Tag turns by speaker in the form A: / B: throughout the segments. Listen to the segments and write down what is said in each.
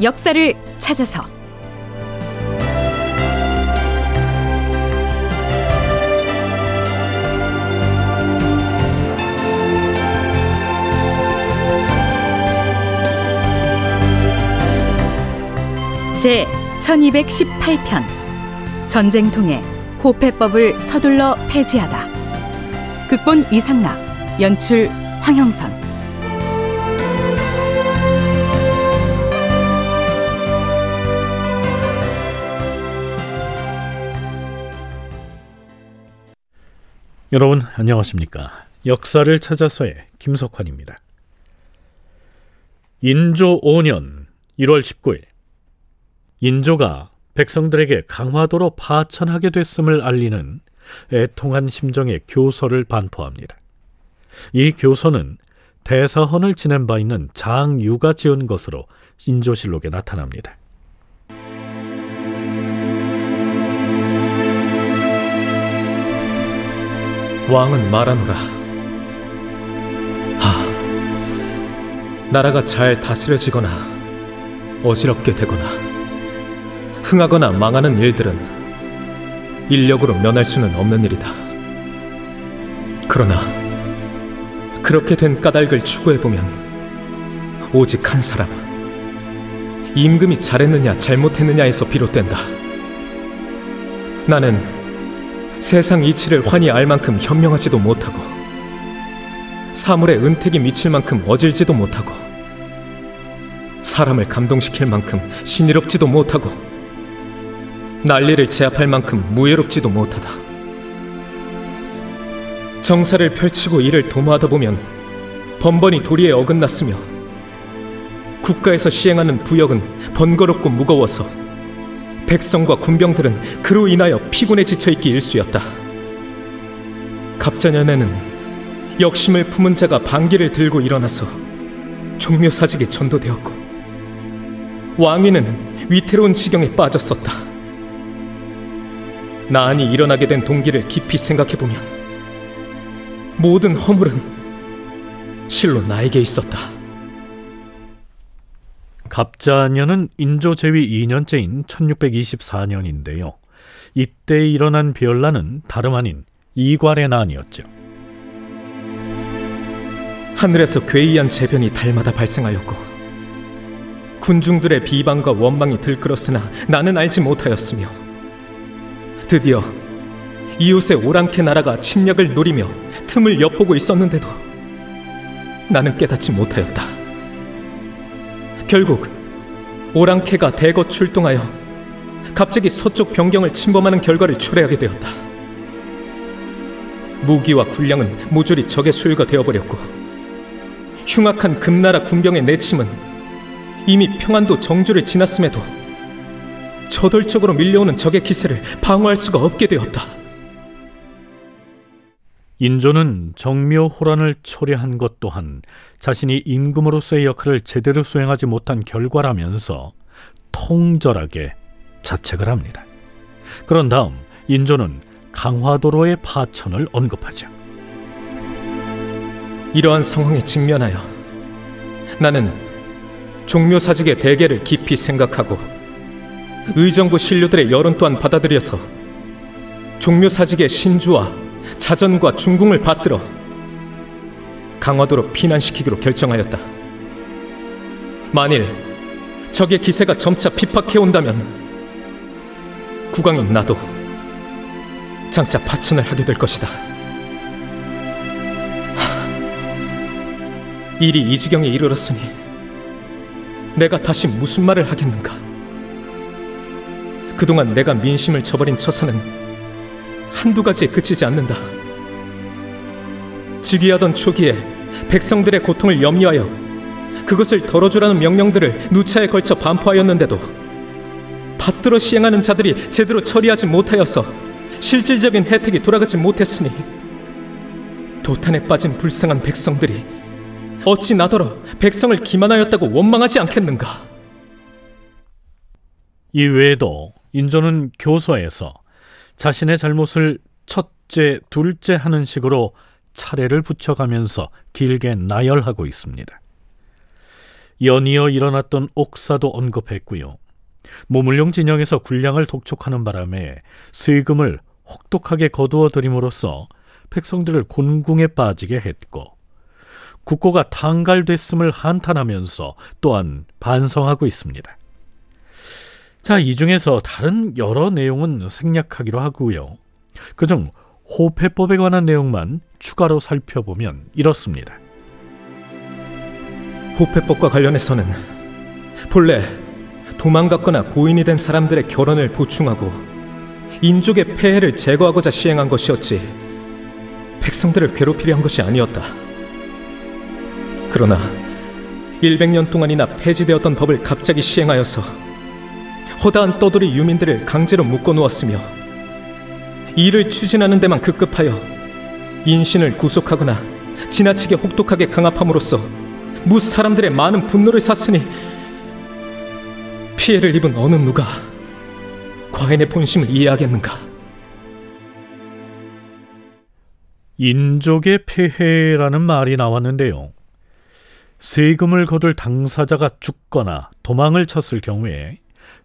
A: 역사를 찾아서. 제 1218편 전쟁통에 호패법을 서둘러 폐지하다. 극본 이상락 연출 황형선
B: 여러분 안녕하십니까? 역사를 찾아서의 김석환입니다. 인조 5년 1월 19일 인조가 백성들에게 강화도로 파천하게 됐음을 알리는 애통한 심정의 교서를 반포합니다. 이 교서는 대사헌을 지낸 바 있는 장유가 지은 것으로 인조실록에 나타납니다.
C: 왕은 말하노라. 하, 나라가 잘 다스려지거나 어지럽게 되거나 흥하거나 망하는 일들은 인력으로 면할 수는 없는 일이다. 그러나 그렇게 된 까닭을 추구해 보면 오직 한 사람 임금이 잘했느냐 잘못했느냐에서 비롯된다. 나는 세상 이치를 환히 알 만큼 현명하지도 못하고 사물의 은택이 미칠 만큼 어질지도 못하고 사람을 감동시킬 만큼 신이롭지도 못하고 난리를 제압할 만큼 무예롭지도 못하다. 정사를 펼치고 이를 도모하다 보면 번번이 도리에 어긋났으며 국가에서 시행하는 부역은 번거롭고 무거워서 백성과 군병들은 그로 인하여 피곤에 지쳐 있기 일쑤였다. 갑자년에는 역심을 품은 자가 반기를 들고 일어나서 종묘사직에 전도되었고 왕위는 위태로운 지경에 빠졌었다. 나안이 일어나게 된 동기를 깊이 생각해보면 모든 허물은 실로 나에게 있었다.
B: 갑자년은 인조 제위 2년째인 1624년인데요. 이때 일어난 비열란은 다름 아닌 이괄의 난이었죠.
C: 하늘에서 괴이한 재변이 달마다 발생하였고 군중들의 비방과 원망이 들끓었으나 나는 알지 못하였으며 드디어 이웃의 오랑캐 나라가 침략을 노리며 틈을 엿보고 있었는데도 나는 깨닫지 못하였다. 결국 오랑캐가 대거 출동하여 갑자기 서쪽 변경을 침범하는 결과를 초래하게 되었다. 무기와 군량은 모조리 적의 소유가 되어버렸고 흉악한 금나라 군병의 내침은 이미 평안도 정조를 지났음에도 저돌적으로 밀려오는 적의 기세를 방어할 수가 없게 되었다.
B: 인조는 정묘 호란을 초래한 것 또한 자신이 임금으로서의 역할을 제대로 수행하지 못한 결과라면서 통절하게 자책을 합니다. 그런 다음 인조는 강화도로의 파천을 언급하죠.
C: 이러한 상황에 직면하여 나는 종묘사직의 대계를 깊이 생각하고 의정부 신료들의 여론 또한 받아들여서 종묘사직의 신주와 자전과 중궁을 받들어 강화도로 피난시키기로 결정하였다. 만일 적의 기세가 점차 핍박해 온다면 국왕인 나도 장차 파천을 하게 될 것이다. 하, 일이 이 지경에 이르렀으니 내가 다시 무슨 말을 하겠는가? 그동안 내가 민심을 저버린 처사는 한두 가지에 그치지 않는다. 즉위하던 초기에 백성들의 고통을 염려하여 그것을 덜어주라는 명령들을 누차에 걸쳐 반포하였는데도 받들어 시행하는 자들이 제대로 처리하지 못하여서 실질적인 혜택이 돌아가지 못했으니 도탄에 빠진 불쌍한 백성들이 어찌 나더러 백성을 기만하였다고 원망하지 않겠는가?
B: 이 외에도 인조는 교서에서 자신의 잘못을 첫째, 둘째 하는 식으로 차례를 붙여가면서 길게 나열하고 있습니다. 연이어 일어났던 옥사도 언급했고요. 모물룡 진영에서 군량을 독촉하는 바람에 세금을 혹독하게 거두어 들임으로써 백성들을 곤궁에 빠지게 했고 국고가 탕갈됐음을 한탄하면서 또한 반성하고 있습니다. 자, 이 중에서 다른 여러 내용은 생략하기로 하고요. 그중 호패법에 관한 내용만 추가로 살펴보면 이렇습니다.
C: 호패법과 관련해서는 본래 도망갔거나 고인이 된 사람들의 결혼을 보충하고 인족의 폐해를 제거하고자 시행한 것이었지 백성들을 괴롭히려 한 것이 아니었다. 그러나 100년 동안이나 폐지되었던 법을 갑자기 시행하여서 허다한 떠돌이 유민들을 강제로 묶어 놓았으며 이를 추진하는 데만 급급하여 인신을 구속하거나 지나치게 혹독하게 강압함으로써 무 사람들의 많은 분노를 샀으니 피해를 입은 어느 누가 과인의 본심을 이해하겠는가?
B: 인족의 폐해라는 말이 나왔는데요. 세금을 거둘 당사자가 죽거나 도망을 쳤을 경우에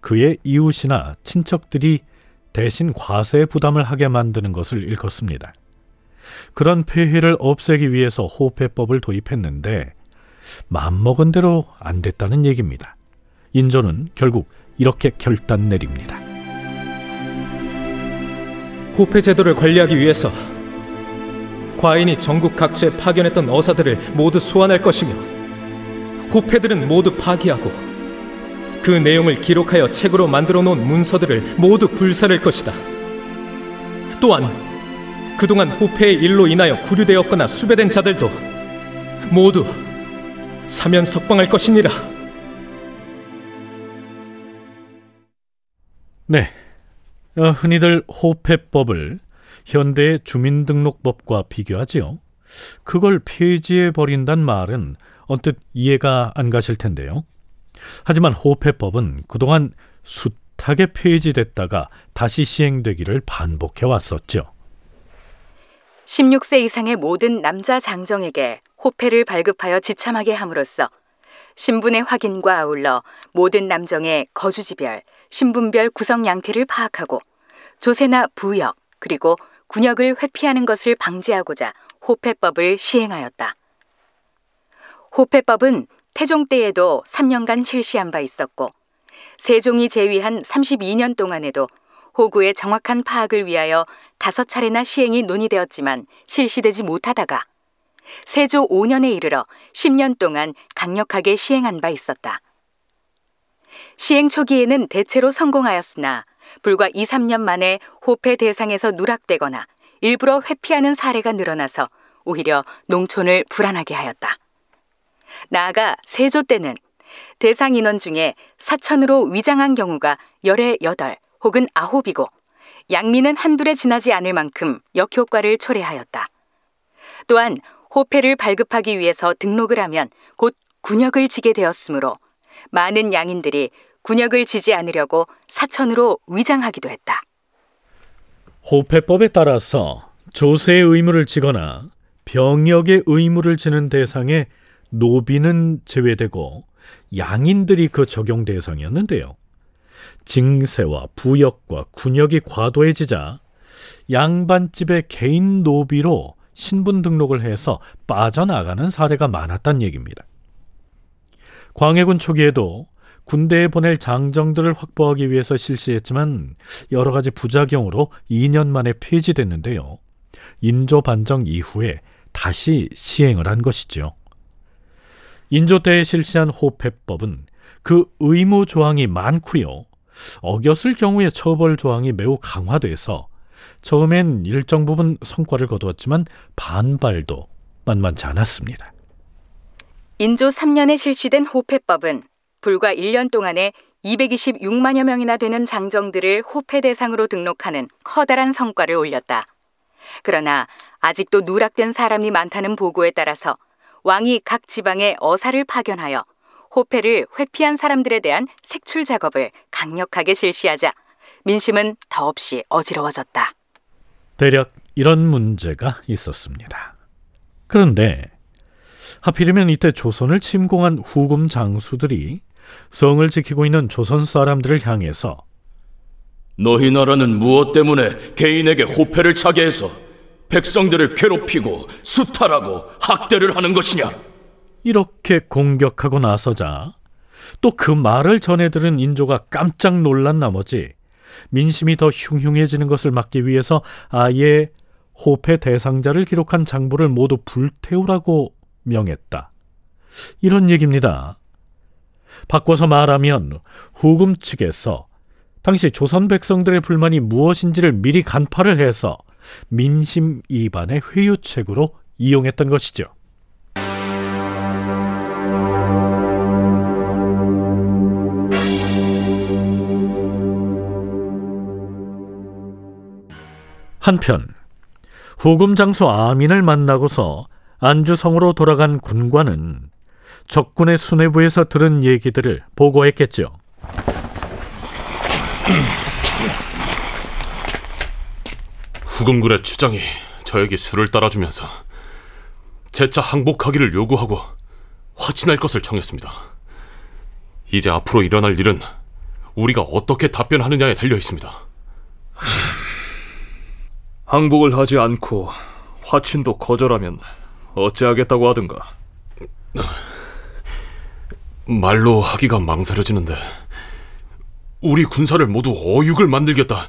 B: 그의 이웃이나 친척들이 대신 과세 부담을 하게 만드는 것을 일컫습니다. 그런 폐해를 없애기 위해서 호패법을 도입했는데 맘먹은 대로 안 됐다는 얘기입니다. 인조는 결국 이렇게 결단 내립니다.
C: 호패 제도를 관리하기 위해서 과인이 전국 각처에 파견했던 어사들을 모두 소환할 것이며 호패들은 모두 파기하고 그 내용을 기록하여 책으로 만들어 놓은 문서들을 모두 불살할 것이다. 또한 그동안 호패의 일로 인하여 구류되었거나 수배된 자들도 모두 사면 석방할 것이니라.
B: 네. 어, 흔히들 호패법을 현대의 주민등록법과 비교하지요. 그걸 폐지해 버린단 말은 언뜻 이해가 안 가실 텐데요. 하지만 호패법은 그동안 숱하게 폐지됐다가 다시 시행되기를 반복해 왔었죠.
A: 16세 이상의 모든 남자 장정에게 호패를 발급하여 지참하게 함으로써 신분의 확인과 아울러 모든 남정의 거주지별, 신분별 구성 양태를 파악하고 조세나 부역 그리고 군역을 회피하는 것을 방지하고자 호패법을 시행하였다. 호패법은 태종 때에도 3년간 실시한 바 있었고 세종이 제위한 32년 동안에도 호구의 정확한 파악을 위하여 다섯 차례나 시행이 논의되었지만 실시되지 못하다가 세조 5년에 이르러 10년 동안 강력하게 시행한 바 있었다. 시행 초기에는 대체로 성공하였으나 불과 2, 3년 만에 호패 대상에서 누락되거나 일부러 회피하는 사례가 늘어나서 오히려 농촌을 불안하게 하였다. 나아가 세조 때는 대상 인원 중에 사천으로 위장한 경우가 열에 여덟 혹은 아홉이고 양미는 한둘에 지나지 않을 만큼 역효과를 초래하였다. 또한 호패를 발급하기 위해서 등록을 하면 곧 군역을 지게 되었으므로 많은 양인들이 군역을 지지 않으려고 사천으로 위장하기도 했다.
B: 호패법에 따라서 조세의 의무를 지거나 병역의 의무를 지는 대상에 노비는 제외되고 양인들이 그 적용 대상이었는데요. 징세와 부역과 군역이 과도해지자 양반집의 개인 노비로 신분 등록을 해서 빠져나가는 사례가 많았단 얘기입니다. 광해군 초기에도 군대에 보낼 장정들을 확보하기 위해서 실시했지만 여러 가지 부작용으로 2년 만에 폐지됐는데요. 인조 반정 이후에 다시 시행을 한 것이죠. 인조 때에 실시한 호패법은 그 의무 조항이 많고요. 어겼을 경우에 처벌 조항이 매우 강화돼서 처음엔 일정 부분 성과를 거두었지만 반발도 만만치 않았습니다.
A: 인조 3년에 실시된 호패법은 불과 1년 동안에 226만여 명이나 되는 장정들을 호패 대상으로 등록하는 커다란 성과를 올렸다. 그러나 아직도 누락된 사람이 많다는 보고에 따라서 왕이 각 지방에 어사를 파견하여 호패를 회피한 사람들에 대한 색출 작업을 강력하게 실시하자 민심은 더없이 어지러워졌다.
B: 대략 이런 문제가 있었습니다. 그런데 하필이면 이때 조선을 침공한 후금 장수들이 성을 지키고 있는 조선 사람들을 향해서
D: 너희 나라는 무엇 때문에 개인에게 호패를 차게 해서 백성들을 괴롭히고 수탈하고 학대를 하는 것이냐?
B: 이렇게 공격하고 나서자 또 그 말을 전해 들은 인조가 깜짝 놀란 나머지 민심이 더 흉흉해지는 것을 막기 위해서 아예 호패 대상자를 기록한 장부를 모두 불태우라고 명했다. 이런 얘기입니다. 바꿔서 말하면 후금 측에서 당시 조선 백성들의 불만이 무엇인지를 미리 간파를 해서 민심 이반의 회유책으로 이용했던 것이죠. 한편 후금 장수 아민을 만나고서 안주성으로 돌아간 군관은 적군의 수뇌부에서 들은 얘기들을 보고했겠죠.
E: 후금군의 추장이 저에게 술을 따라주면서 재차 항복하기를 요구하고 화친할 것을 청했습니다. 이제 앞으로 일어날 일은 우리가 어떻게 답변하느냐에 달려 있습니다.
F: 항복을 하지 않고 화친도 거절하면 어찌하겠다고 하든가.
E: 말로 하기가 망설여지는데 우리 군사를 모두 어육을 만들겠다.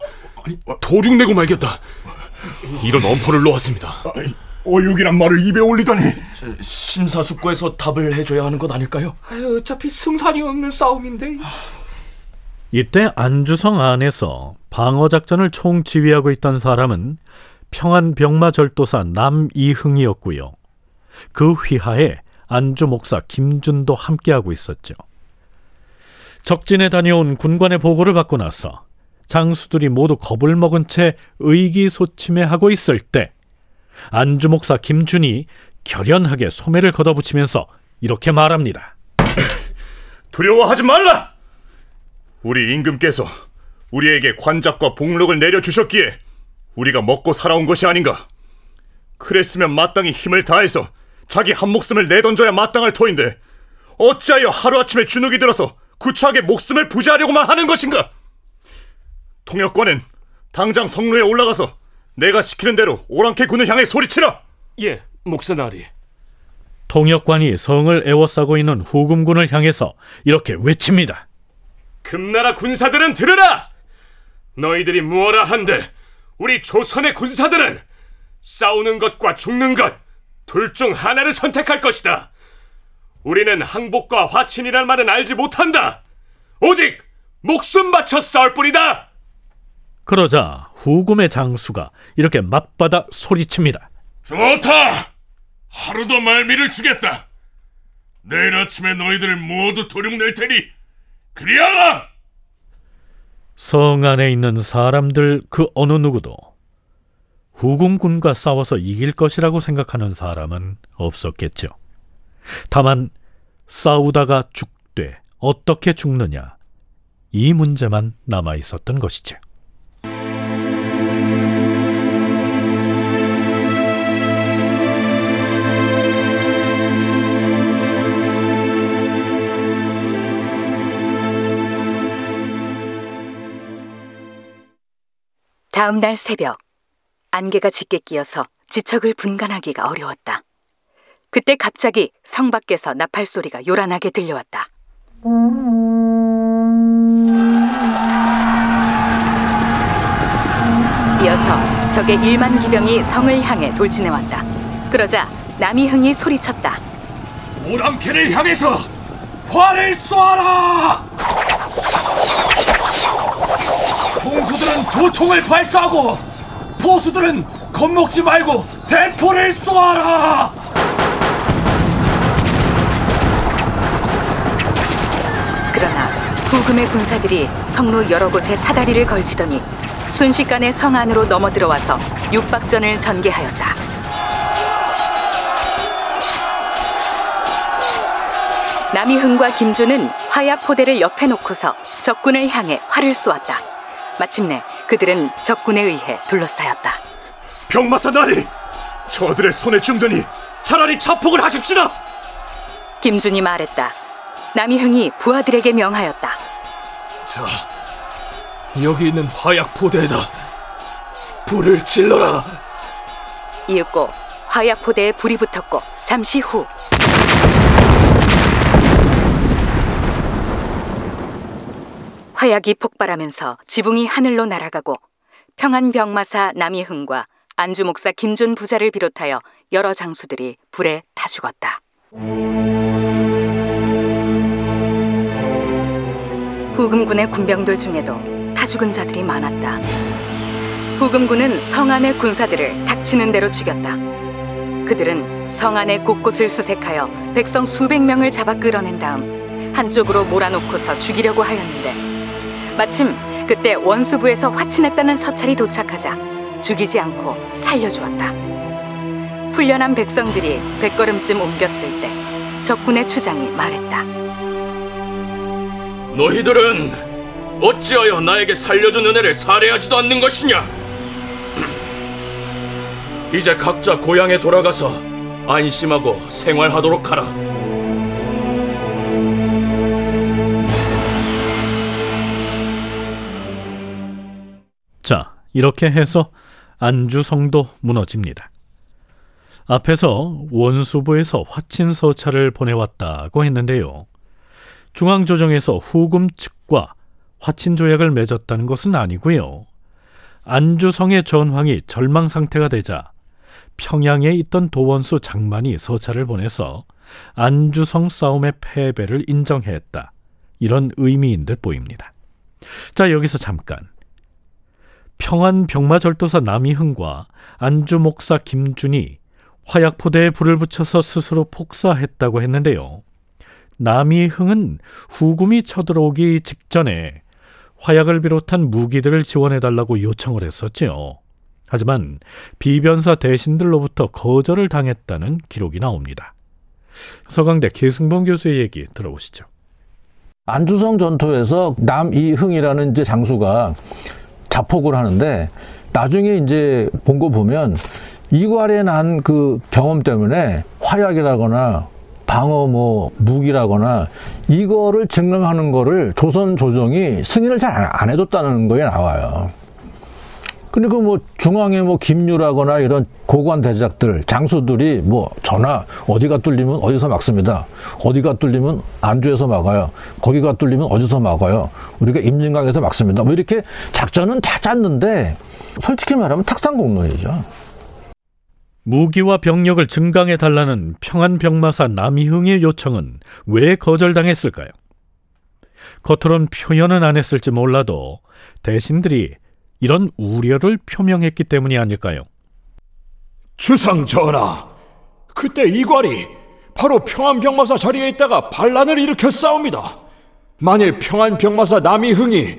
E: 도륙 내고 말겠다. 이런 엄포를 놓았습니다.
G: 어육이란 말을 입에 올리다니
D: 심사숙고해서 답을 해줘야 하는 것 아닐까요?
C: 어차피 승산이 없는 싸움인데.
B: 이때 안주성 안에서 방어 작전을 총지휘하고 있던 사람은 평안 병마 절도사 남이흥이었고요. 그 휘하에 안주 목사 김준도 함께하고 있었죠. 적진에 다녀온 군관의 보고를 받고 나서 장수들이 모두 겁을 먹은 채 의기소침해하고 있을 때 안주 목사 김준이 결연하게 소매를 걷어붙이면서 이렇게 말합니다.
G: 두려워하지 말라! 우리 임금께서 우리에게 관작과 복록을 내려주셨기에 우리가 먹고 살아온 것이 아닌가? 그랬으면 마땅히 힘을 다해서 자기 한 목숨을 내던져야 마땅할 터인데 어찌하여 하루아침에 주눅이 들어서 구차하게 목숨을 부지하려고만 하는 것인가 통역관은 당장 성로에 올라가서 내가 시키는 대로 오랑캐 군을 향해 소리치라
F: 예, 목사나리.
B: 통역관이 성을 에워싸고 있는 후금군을 향해서 이렇게 외칩니다.
F: 금나라 군사들은 들으라! 너희들이 무엇라 한들 우리 조선의 군사들은 싸우는 것과 죽는 것 둘 중 하나를 선택할 것이다. 우리는 항복과 화친이란 말은 알지 못한다. 오직 목숨 바쳐 싸울 뿐이다.
B: 그러자 후금의 장수가 이렇게 맞받아 소리칩니다.
G: 좋다 하루도 말미를 주겠다 내일 아침에 너희들을 모두 도륙낼 테니 그리하라
B: 성 안에 있는 사람들 그 어느 누구도 후금군과 싸워서 이길 것이라고 생각하는 사람은 없었겠죠. 다만 싸우다가 죽되 어떻게 죽느냐 이 문제만 남아 있었던 것이죠.
A: 다음 날 새벽 안개가 짙게 끼어서 지척을 분간하기가 어려웠다. 그때 갑자기 성 밖에서 나팔 소리가 요란하게 들려왔다. 이어서 적의 1만 기병이 성을 향해 돌진해 왔다. 그러자 남이흥이 소리쳤다.
F: 오랑캐를 향해서 활을 쏘아라! 총수들은 조총을 발사하고 포수들은 겁먹지 말고 대포를 쏘아라!
A: 그러나 후금의 군사들이 성로 여러 곳에 사다리를 걸치더니 순식간에 성 안으로 넘어 들어와서 육박전을 전개하였다. 남이흥과 김주는 화약 포대를 옆에 놓고서 적군을 향해 활을 쏘았다. 마침내 그들은 적군에 의해 둘러싸였다.
G: 병마사 나리 저들의 손에 죽더니 차라리 자폭을 하십시다
A: 김준이 말했다. 남이흥이 부하들에게 명하였다.
D: 자, 여기 있는 화약 포대에다 불을 질러라.
A: 이윽고 화약 포대에 불이 붙었고 잠시 후 화약이 폭발하면서 지붕이 하늘로 날아가고 평안 병마사 남이흥과 안주 목사 김준 부자를 비롯하여 여러 장수들이 불에 타 죽었다. 후금군의 군병들 중에도 타 죽은 자들이 많았다. 후금군은 성 안의 군사들을 닥치는 대로 죽였다. 그들은 성 안의 곳곳을 수색하여 백성 수백 명을 잡아 끌어낸 다음 한쪽으로 몰아놓고서 죽이려고 하였는데 마침 그때 원수부에서 화친했다는 서찰이 도착하자 죽이지 않고 살려주었다. 훈련한 백성들이 백걸음쯤 옮겼을 때 적군의 추장이 말했다.
D: 너희들은 어찌하여 나에게 살려준 은혜를 살해하지도 않는 것이냐? 이제 각자 고향에 돌아가서 안심하고 생활하도록 하라.
B: 이렇게 해서 안주성도 무너집니다. 앞에서 원수부에서 화친서찰을 보내왔다고 했는데요. 중앙조정에서 후금 측과 화친 조약을 맺었다는 것은 아니고요. 안주성의 전황이 절망 상태가 되자 평양에 있던 도원수 장만이 서찰을 보내서 안주성 싸움의 패배를 인정했다. 이런 의미인 듯 보입니다. 자, 여기서 잠깐. 평안 병마절도사 남이흥과 안주 목사 김준이 화약포대에 불을 붙여서 스스로 폭사했다고 했는데요. 남이흥은 후금이 쳐들어오기 직전에 화약을 비롯한 무기들을 지원해달라고 요청을 했었지요. 하지만 비변사 대신들로부터 거절을 당했다는 기록이 나옵니다. 서강대 계승범 교수의 얘기 들어보시죠.
H: 안주성 전투에서 남이흥이라는 이제 장수가 자폭을 하는데 나중에 이제 본 거 보면 이괄에 난 그 경험 때문에 화약이라거나 방어 뭐 무기라거나 이거를 증명하는 거를 조선 조정이 승인을 잘 안 해줬다는 거에 나와요. 그러니까 뭐 중앙에 뭐 김유라거나 이런 고관 대작들 장수들이 뭐 전화 어디가 뚫리면 어디서 막습니다. 어디가 뚫리면 안주에서 막아요. 거기가 뚫리면 어디서 막아요. 우리가 임진강에서 막습니다. 뭐 이렇게 작전은 다 짰는데 솔직히 말하면 탁상공론이죠.
B: 무기와 병력을 증강해 달라는 평안병마사 남이흥의 요청은 왜 거절당했을까요? 겉으론 표현은 안 했을지 몰라도 대신들이 이런 우려를 표명했기 때문이 아닐까요?
F: 주상 전하, 그때 이괄이 바로 평안병마사 자리에 있다가 반란을 일으켜 싸웁니다. 만일 평안병마사 남이흥이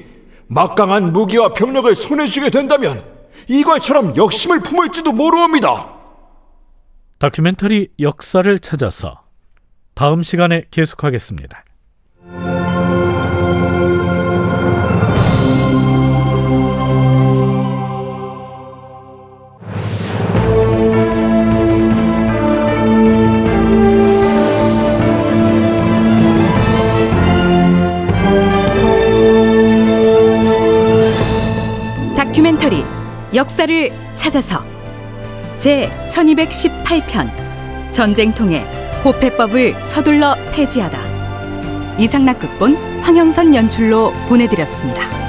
F: 막강한 무기와 병력을 손에 쥐게 된다면 이괄처럼 역심을 품을지도 모르옵니다.
B: 다큐멘터리 역사를 찾아서 다음 시간에 계속하겠습니다.
A: 역사를 찾아서 제 1218편 전쟁통에 호패법을 서둘러 폐지하다 이상락 극본 황영선 연출로 보내드렸습니다.